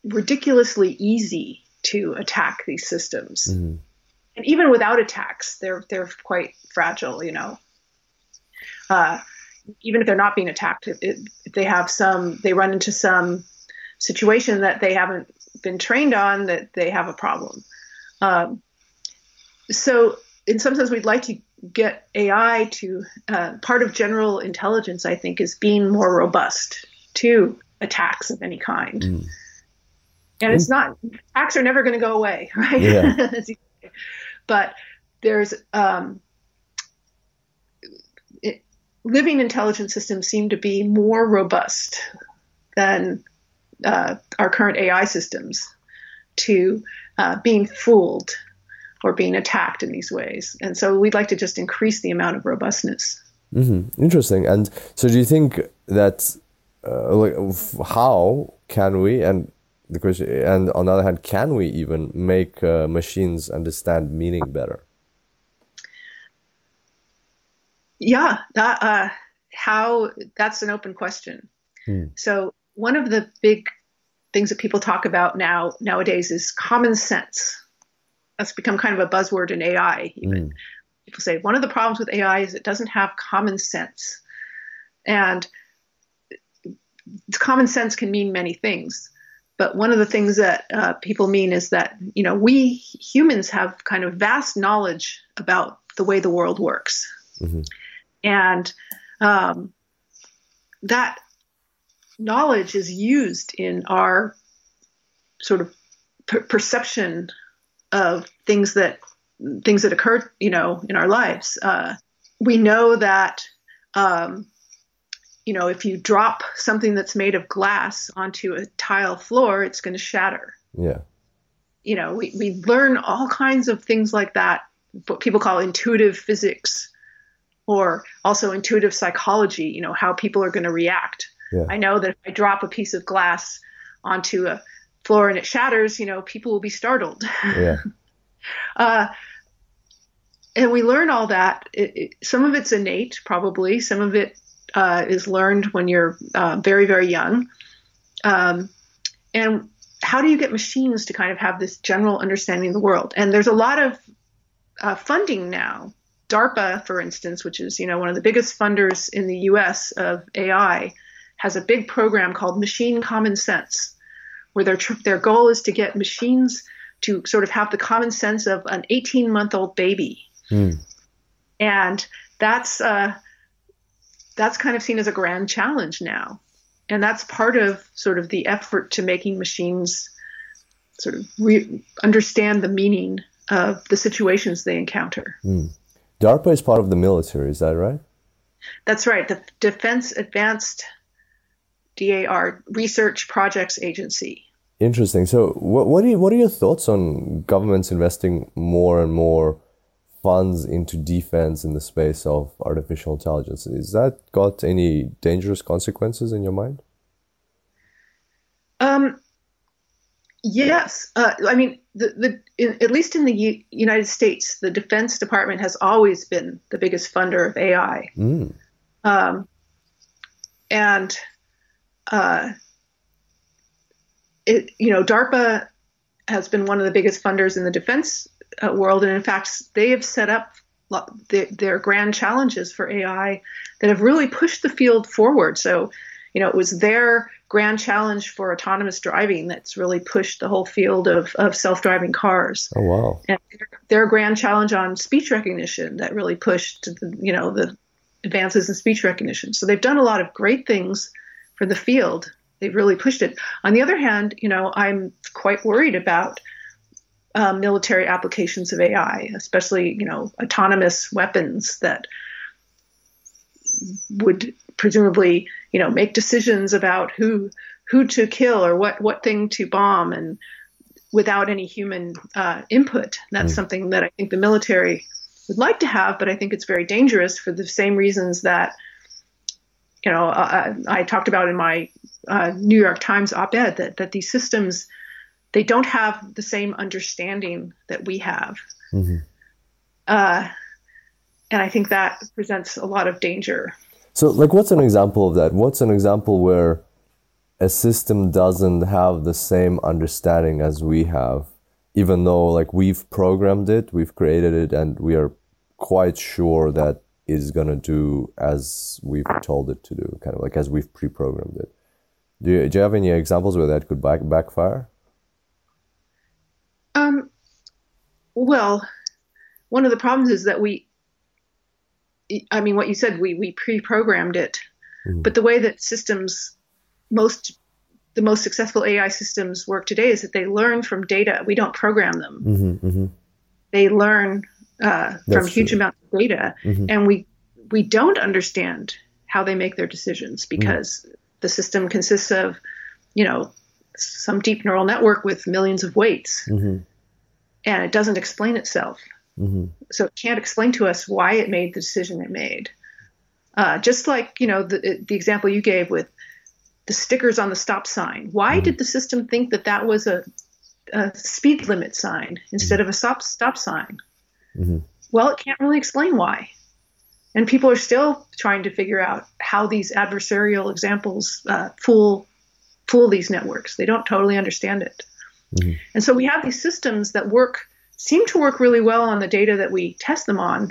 ridiculously easy to attack these systems. Mm-hmm. And even without attacks, they're they're quite fragile. You know, uh, even if they're not being attacked, if, if they have some, they run into some situation that they haven't been trained on, that they have a problem. Um, so, in some sense, we'd like to get AI to uh, part of general intelligence. I think is being more robust to attacks of any kind. Mm. And it's not acts are never going to go away, <laughs> right? Yeah. <laughs> but there's um, it, living intelligent systems seem to be more robust than uh, our current AI systems to uh, being fooled or being attacked in these ways. And so we'd like to just increase the amount of robustness. Mm-hmm. Interesting. And so, do you think that uh, like how can we and the question and on the other hand, can we even make uh, machines understand meaning better? Yeah, that uh, how that's an open question. Hmm. So one of the big things that people talk about now nowadays is common sense. That's become kind of a buzzword in AI. Even mm. people say one of the problems with AI is it doesn't have common sense, and common sense can mean many things. But one of the things that uh, people mean is that you know we humans have kind of vast knowledge about the way the world works, mm-hmm. and um, that knowledge is used in our sort of per- perception of things that things that occur, you know, in our lives. Uh, we know that, um, you know, if you drop something that's made of glass onto a tile floor, it's going to shatter. Yeah. You know, we, we learn all kinds of things like that, what people call intuitive physics, or also intuitive psychology, you know, how people are going to react. Yeah. I know that if I drop a piece of glass onto a floor and it shatters, you know, people will be startled. Yeah. <laughs> uh, and we learn all that. It, it, some of it's innate, probably. Some of it uh, is learned when you're uh, very, very young. Um, and how do you get machines to kind of have this general understanding of the world? And there's a lot of uh, funding now. DARPA, for instance, which is you know one of the biggest funders in the U.S. of AI, has a big program called Machine Common Sense, where their their goal is to get machines to sort of have the common sense of an 18 month old baby, mm. and that's uh, that's kind of seen as a grand challenge now, and that's part of sort of the effort to making machines sort of re- understand the meaning of the situations they encounter. Mm. DARPA is part of the military, is that right? That's right. The Defense Advanced DAR Research Projects Agency. Interesting. So, what what are you, what are your thoughts on governments investing more and more funds into defense in the space of artificial intelligence? Is that got any dangerous consequences in your mind? Um, yes. Uh, I mean, the, the in, at least in the U- United States, the Defense Department has always been the biggest funder of AI. Mm. Um, and uh, it, you know, DARPA has been one of the biggest funders in the defense Uh, world, and in fact, they have set up their, their grand challenges for AI that have really pushed the field forward. So, you know, it was their grand challenge for autonomous driving that's really pushed the whole field of, of self-driving cars. Oh wow! And their grand challenge on speech recognition that really pushed, the, you know, the advances in speech recognition. So they've done a lot of great things for the field. They've really pushed it. On the other hand, you know, I'm quite worried about uh, military applications of AI, especially you know autonomous weapons that would presumably you know make decisions about who who to kill or what what thing to bomb and without any human uh, input. That's mm. something that I think the military would like to have, but I think it's very dangerous for the same reasons that you know, uh, I talked about in my uh, New York Times op-ed that that these systems they don't have the same understanding that we have, mm-hmm. uh, and I think that presents a lot of danger. So, like, what's an example of that? What's an example where a system doesn't have the same understanding as we have, even though like we've programmed it, we've created it, and we are quite sure that is going to do as we've told it to do, kind of like as we've pre-programmed it. Do you, do you have any examples where that could back, backfire? Um, well, one of the problems is that we, I mean, what you said, we, we pre-programmed it, mm-hmm. but the way that systems, most, the most successful AI systems work today is that they learn from data. We don't program them. Mm-hmm, mm-hmm. They learn uh, from huge true. amounts of data, Mhm. and we we don't understand how they make their decisions because the system consists of, you know, some deep neural network with millions of weights, Mm-hmm. and it doesn't explain itself. Mm-hmm. So it can't explain to us why it made the decision it made. Uh, just like you know the the example you gave with the stickers on the stop sign. Why did the system think that that was a, a speed limit sign instead of a stop stop sign? Mhm. Well, it can't really explain why, and people are still trying to figure out how these adversarial examples uh, fool fool these networks. They don't totally understand it, Mhm. and so we have these systems that work seem to work really well on the data that we test them on,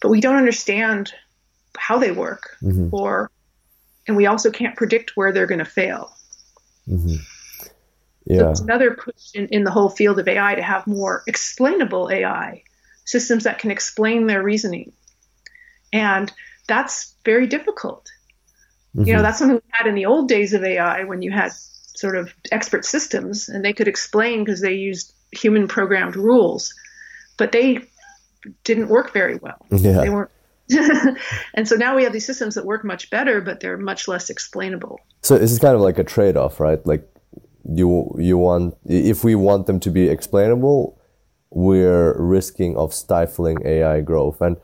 but we don't understand how they work Mhm. or and we also can't predict where they're going to fail. Mm-hmm. So Yeah. it's another push in, in the whole field of AI to have more explainable AI systems that can explain their reasoning. And that's very difficult. You know, Mhm. that's something we had in the old days of AI when you had sort of expert systems and they could explain because they used human programmed rules, but they didn't work very well. Yeah. They weren't. <laughs> and so now we have these systems that work much better, but they're much less explainable. So this is kind of like a trade-off, right? Like you you want if we want them to be explainable, we're risking of stifling AI growth, and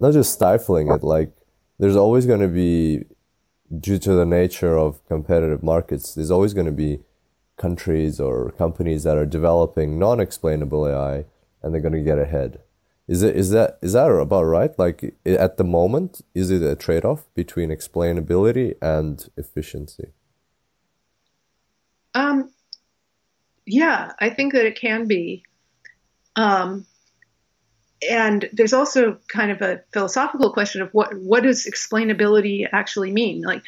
not just stifling it. Like there's always going to be, due to the nature of competitive markets, there's always going to be countries or companies that are developing non-explainable AI, and they're going to get ahead. Is it is that is that about right? Like at the moment, is it a trade-off between explainability and efficiency? Um, yeah, I think that it can be. Um, and there's also kind of a philosophical question of what what does explainability actually mean? Like,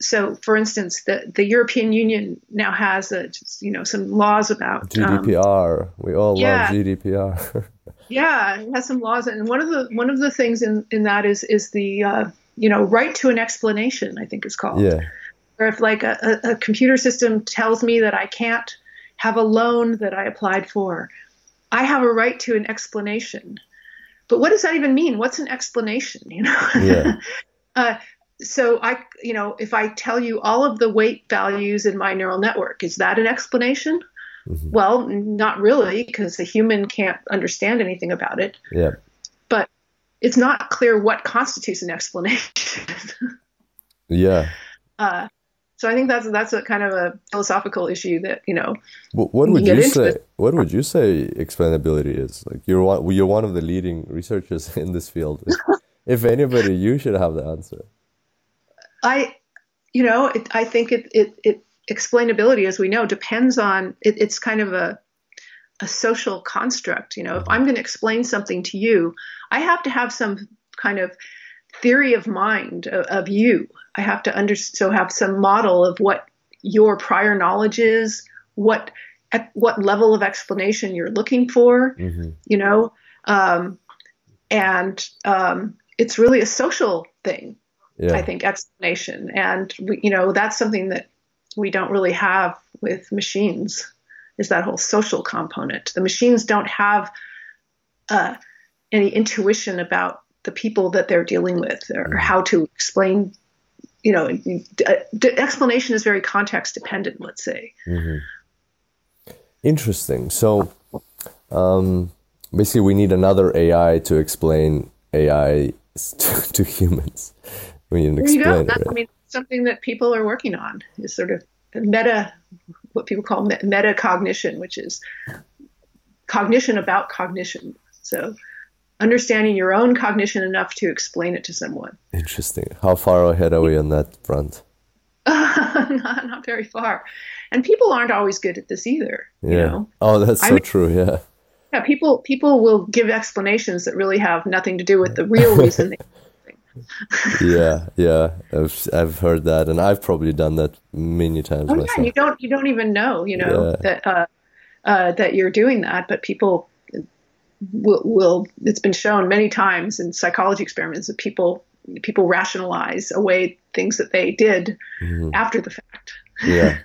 so for instance, the the European Union now has a you know some laws about um, GDPR. we all yeah. love GDPR. <laughs> yeah, it has some laws, and one of the one of the things in in that is is the uh, you know right to an explanation. I think is called yeah. or if like a, a computer system tells me that I can't have a loan that I applied for, I have a right to an explanation. But what does that even mean? What's an explanation? You know. Yeah. <laughs> uh, so I, you know, if I tell you all of the weight values in my neural network, is that an explanation? Mhm. Well, not really, because the human can't understand anything about it. Yeah. But it's not clear what constitutes an explanation. <laughs> Yeah. Uh, so I think that's that's a kind of a philosophical issue that you know. What, what would you say? it. What would you say explainability is? Like you're one, you're one of the leading researchers <laughs> in this field. If, if anybody, you should have the answer. I, you know, it, I think it, it it explainability, as we know, depends on it, it's kind of a a social construct. You know, if mm-hmm. I'm going to explain something to you, I have to have some kind of theory of mind of, of you. I have to under so have some model of what your prior knowledge is, what at what level of explanation you're looking for. hmm you know um, and um, it's really a social thing Yeah. i think explanation and we, you know that's something that we don't really have with machines is that whole social component the machines don't have uh, any intuition about the people that they're dealing with or how to explain you know d- d- explanation is very context dependent let's say hmm Interesting. So, um, basically, we need another AI to explain AI to, <laughs> to humans. We need you go. That's, I mean, something that people are working on is sort of meta, what people call metacognition, which is cognition about cognition. So, understanding your own cognition enough to explain it to someone. Interesting. How far ahead are we on that front? <laughs> not, not very far. And people aren't always good at this either. Yeah. You know? Oh, that's I so mean- true. Yeah. Yeah, people people will give explanations that really have nothing to do with the real reason. They, <laughs> yeah, yeah, I've I've heard that, and I've probably done that many times oh myself. yeah, you don't you don't even know, you know, Yeah. that uh, uh, that you're doing that, but people will, will. It's been shown many times in psychology experiments that people people rationalize away things that they did Mhm. after the fact. Yeah,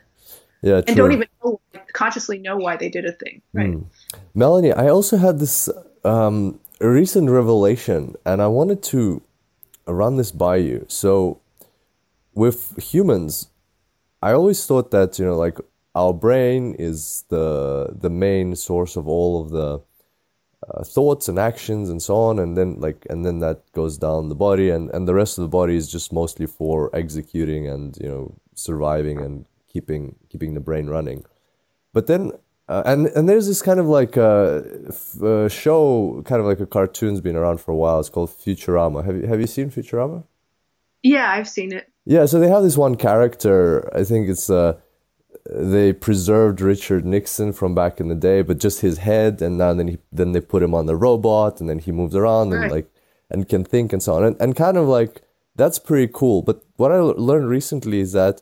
Yeah, <laughs> and don't even know, consciously know why they did a thing. Right. Mm. Melanie, I also had this um, recent revelation, and I wanted to run this by you. So, with humans, I always thought that you know, like our brain is the the main source of all of the uh, thoughts and actions and so on, and then like and then that goes down the body, and and the rest of the body is just mostly for executing and you know surviving and keeping keeping the brain running. But then uh, and and there's this kind of like a, a, show, kind of like a cartoon's been around for a while. It's called Futurama. Have you have you seen Futurama? Yeah, I've seen it. Yeah, so they have this one character. I think it's uh, they preserved Richard Nixon from back in the day, but just his head, and now then he then they put him on the robot, and then he moves around and like and can think and so on, and and kind of like that's pretty cool. But what I learned recently is that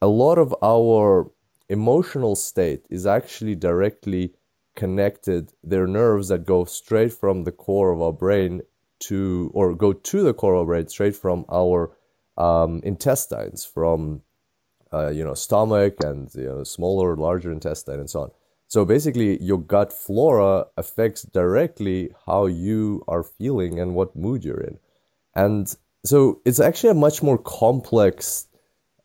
a lot of our emotional state is actually directly connected. They're nerves that go straight from the core of our brain to, or go to the core of our brain straight from our um, intestines, from uh, you know stomach and you know smaller, larger intestine and so on. So basically, your gut flora affects directly how you are feeling and what mood you're in, and so it's actually a much more complex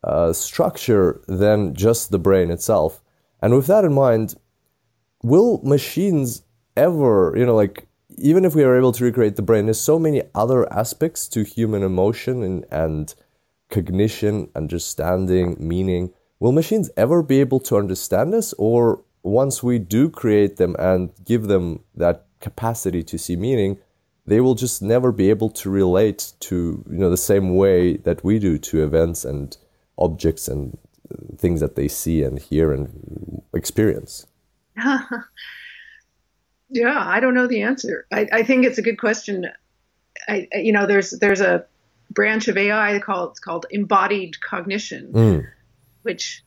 uh, structure than just the brain itself. And with that in mind, will machines ever, you know, like even if we are able to recreate the brain, there's so many other aspects to human emotion and, and cognition, understanding, meaning. Will machines ever be able to understand us? Or once we do create them and give them that capacity to see meaning, they will just never be able to relate to you know the same way that we do to events and objects and uh, things that they see and hear and experience? <laughs> yeah, I don't know the answer. I, I think it's a good question. I, you know, there's there's a branch of AI called it's called embodied cognition, mm. which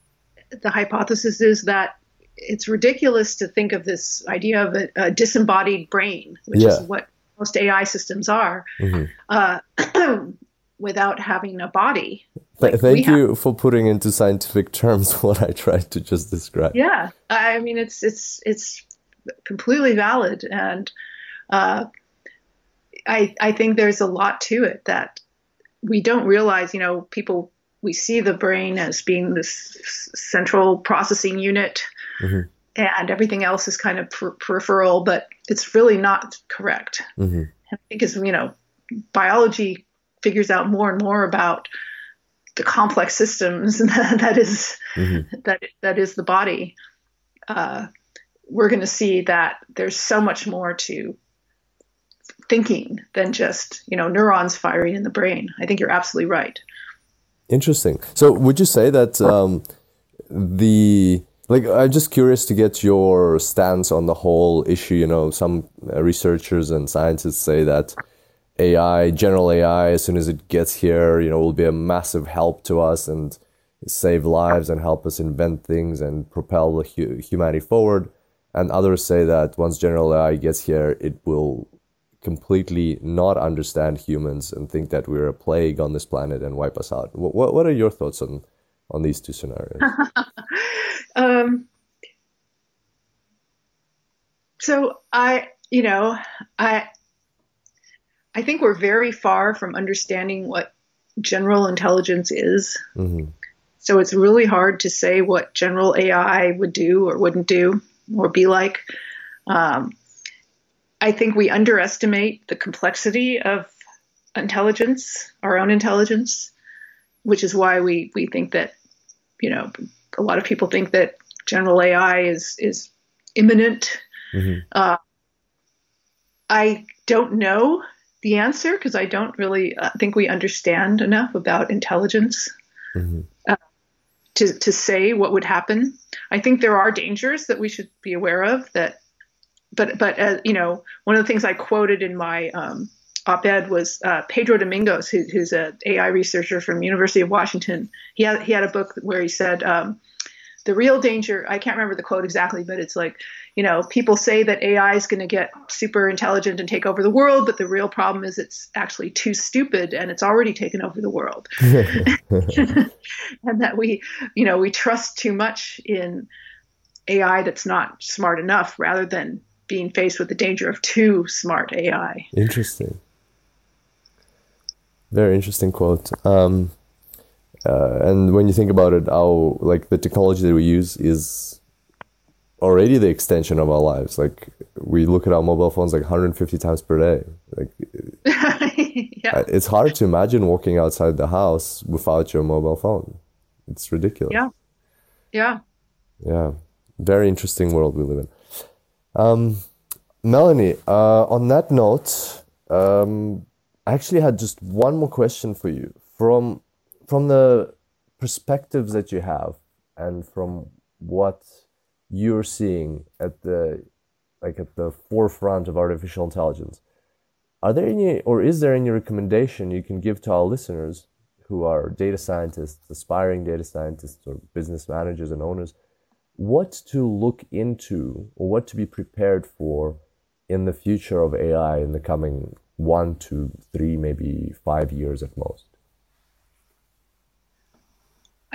the hypothesis is that it's ridiculous to think of this idea of a, a disembodied brain, which yeah. is what most AI systems are, mm-hmm. uh, <clears throat> without having a body. Like Thank you have. for putting into scientific terms <laughs> what I tried to just describe. Yeah, I mean it's it's it's completely valid, and uh, I I think there's a lot to it that we don't realize. You know, people we see the brain as being this central processing unit. Mm-hmm. And everything else is kind of per- peripheral, but it's really not correct. Mm-hmm. I think as you know, biology figures out more and more about the complex systems <laughs> that is mm-hmm. that that is the body, uh, we're going to see that there's so much more to thinking than just you know neurons firing in the brain. I think you're absolutely right. Interesting. So, would you say that um, the like I'm just curious to get your stance on the whole issue. You know, some researchers and scientists say that AI, general AI, as soon as it gets here, you know, will be a massive help to us and save lives and help us invent things and propel humanity forward. And others say that once general AI gets here, it will completely not understand humans and think that we're a plague on this planet and wipe us out. What What are your thoughts on on these two scenarios? <laughs> um, so I, you know, I I think we're very far from understanding what general intelligence is. Mm-hmm. So it's really hard to say what general AI would do or wouldn't do or be like. Um, I think we underestimate the complexity of intelligence, our own intelligence, which is why we, we think that, you know, a lot of people think that general AI is, is imminent. Mm-hmm. Uh, I don't know the answer because I don't really uh, think we understand enough about intelligence mm-hmm. uh, to to say what would happen. I think there are dangers that we should be aware of. That, but but uh, you know, one of the things I quoted in my um, op-ed was uh, Pedro Domingos, who, who's an AI researcher from University of Washington. He had he had a book where he said. Um, the real danger i can't remember the quote exactly but it's like you know people say that ai is going to get super intelligent and take over the world but the real problem is it's actually too stupid and it's already taken over the world <laughs> and that we you know we trust too much in ai that's not smart enough rather than being faced with the danger of too smart ai interesting very interesting quote um, uh, and when you think about it, how like the technology that we use is already the extension of our lives. Like we look at our mobile phones like 150 times per day. Like <laughs> yeah. it's hard to imagine walking outside the house without your mobile phone. It's ridiculous. Yeah. Yeah. Yeah. Very interesting world we live in. Um, Melanie, uh, on that note, um, I actually had just one more question for you. From from the perspectives that you have and from what you're seeing at the like at the forefront of artificial intelligence are there any or is there any recommendation you can give to our listeners who are data scientists aspiring data scientists or business managers and owners what to look into or what to be prepared for in the future of ai in the coming one to three maybe five years at most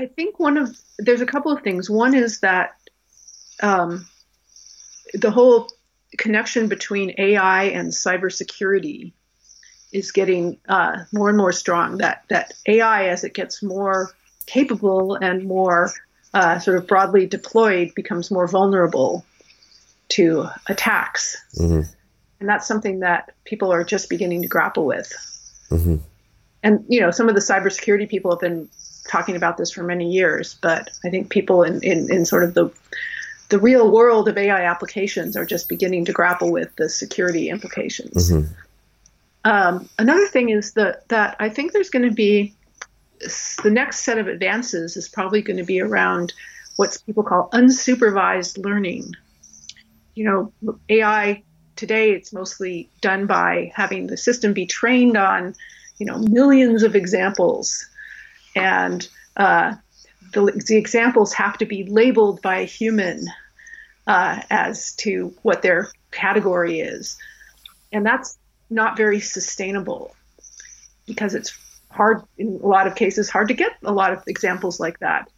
I think one of there's a couple of things. One is that um, the whole connection between AI and cybersecurity is getting uh, more and more strong. That that AI, as it gets more capable and more uh, sort of broadly deployed, becomes more vulnerable to attacks, mm-hmm. and that's something that people are just beginning to grapple with. Mm-hmm. And you know, some of the cybersecurity people have been talking about this for many years, but I think people in, in, in sort of the the real world of AI applications are just beginning to grapple with the security implications. Mm-hmm. Um, another thing is that that I think there's going to be the next set of advances is probably going to be around what people call unsupervised learning. You know, AI today it's mostly done by having the system be trained on, you know, millions of examples and uh, the, the, examples have to be labeled by a human uh, as to what their category is. And that's not very sustainable because it's hard, in a lot of cases, hard to get a lot of examples like that.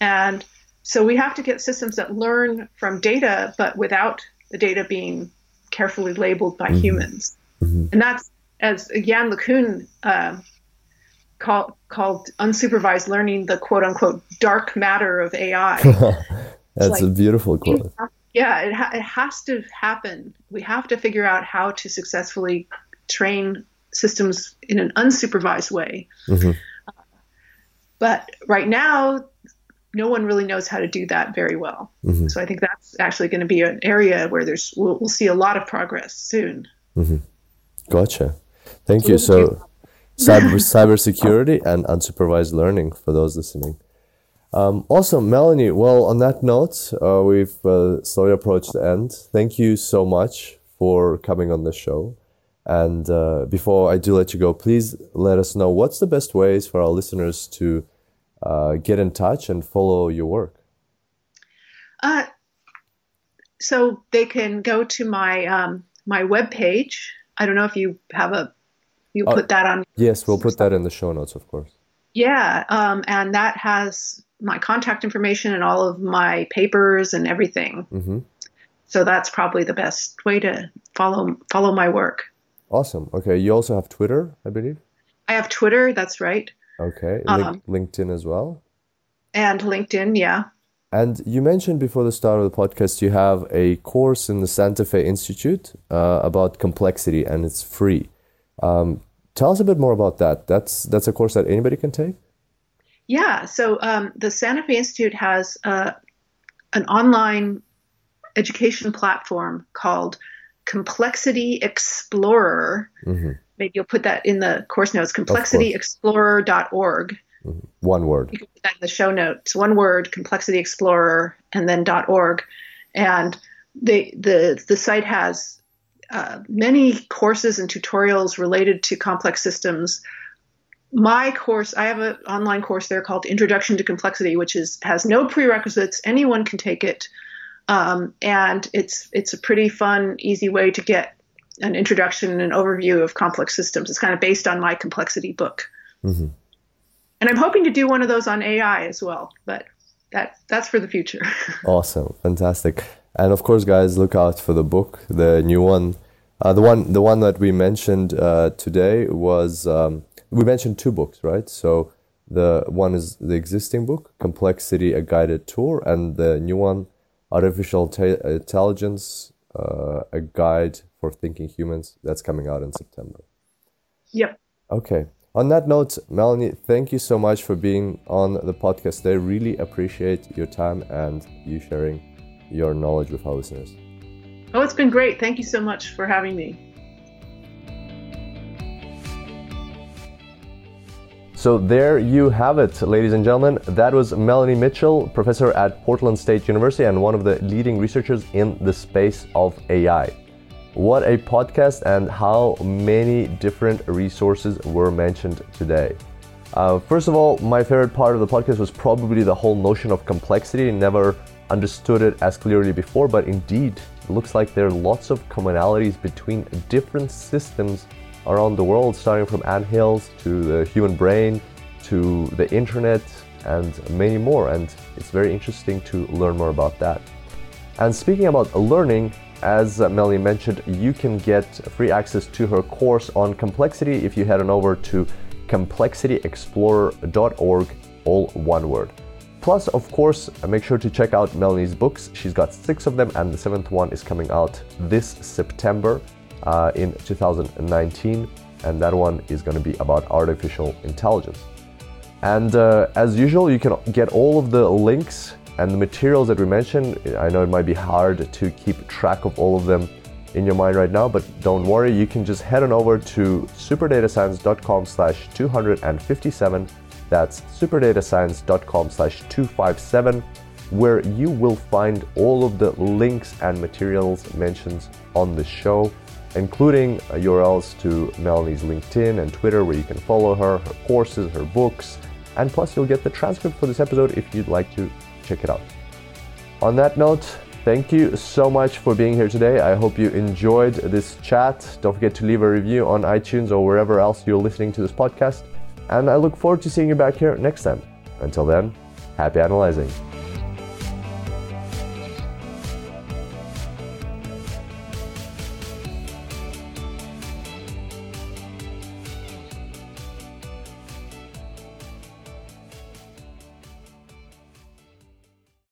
And so we have to get systems that learn from data, but without the data being carefully labeled by mm-hmm. humans. Mm-hmm. And that's, as Yann LeCun uh, call, called unsupervised learning the quote unquote dark matter of AI. <laughs> That's like, a beautiful quote. Yeah, it, ha- it has to happen. We have to figure out how to successfully train systems in an unsupervised way. Mm-hmm. Uh, but right now, no one really knows how to do that very well. Mm-hmm. So I think that's actually going to be an area where there's we'll, we'll see a lot of progress soon. Mm-hmm. Gotcha. Thank you. So cyber cybersecurity and unsupervised learning for those listening. Um, also, Melanie. Well, on that note, uh, we've uh, slowly approached the end. Thank you so much for coming on the show. And uh, before I do let you go, please let us know what's the best ways for our listeners to uh, get in touch and follow your work. Uh, so they can go to my um, my webpage. I don't know if you have a you uh, put that on. Yes, we'll put that in the show notes, of course. Yeah, um, and that has my contact information and all of my papers and everything. Mm-hmm. So that's probably the best way to follow follow my work. Awesome. Okay, you also have Twitter, I believe. I have Twitter. That's right. Okay, um, LinkedIn as well. And LinkedIn, yeah. And you mentioned before the start of the podcast you have a course in the Santa Fe Institute uh, about complexity, and it's free. Um, tell us a bit more about that. That's that's a course that anybody can take. Yeah. So um, the Santa Fe Institute has uh, an online education platform called Complexity Explorer. Mm-hmm. Maybe you'll put that in the course notes. ComplexityExplorer.org. Mm-hmm. One word. You can put that in the show notes. One word, Complexity Explorer, and then .org. And the the the site has uh, many courses and tutorials related to complex systems my course, I have an online course there called Introduction to Complexity, which is has no prerequisites. Anyone can take it, um, and it's it's a pretty fun, easy way to get an introduction and an overview of complex systems. It's kind of based on my complexity book, mm-hmm. and I'm hoping to do one of those on AI as well. But that that's for the future. <laughs> awesome, fantastic, and of course, guys, look out for the book, the new one. Uh, the one the one that we mentioned uh, today was. Um, we mentioned two books, right? So the one is the existing book, Complexity: A Guided Tour, and the new one, Artificial Intelligence: uh, A Guide for Thinking Humans. That's coming out in September. Yep. Okay. On that note, Melanie, thank you so much for being on the podcast today. Really appreciate your time and you sharing your knowledge with our listeners. Oh, it's been great. Thank you so much for having me. So there you have it, ladies and gentlemen. That was Melanie Mitchell, professor at Portland State University and one of the leading researchers in the space of AI. What a podcast and how many different resources were mentioned today. Uh, first of all, my favorite part of the podcast was probably the whole notion of complexity. Never understood it as clearly before, but indeed, it looks like there are lots of commonalities between different systems around the world, starting from anthills to the human brain to the internet and many more. And it's very interesting to learn more about that. And speaking about learning, as Melanie mentioned, you can get free access to her course on complexity if you head on over to complexityexplorer.org, all one word. Plus, of course, make sure to check out Melanie's books. She's got six of them, and the seventh one is coming out this September uh, in 2019, and that one is going to be about artificial intelligence. And uh, as usual, you can get all of the links and the materials that we mentioned. I know it might be hard to keep track of all of them in your mind right now, but don't worry, you can just head on over to superdatascience.com slash 257. That's superdatascience.com slash 257, where you will find all of the links and materials mentioned on the show including uh, URLs to Melanie's LinkedIn and Twitter where you can follow her, her courses, her books, and plus you'll get the transcript for this episode if you'd like to check it out. On that note, thank you so much for being here today. I hope you enjoyed this chat. Don't forget to leave a review on iTunes or wherever else you're listening to this podcast. And I look forward to seeing you back here next time. Until then, happy analyzing.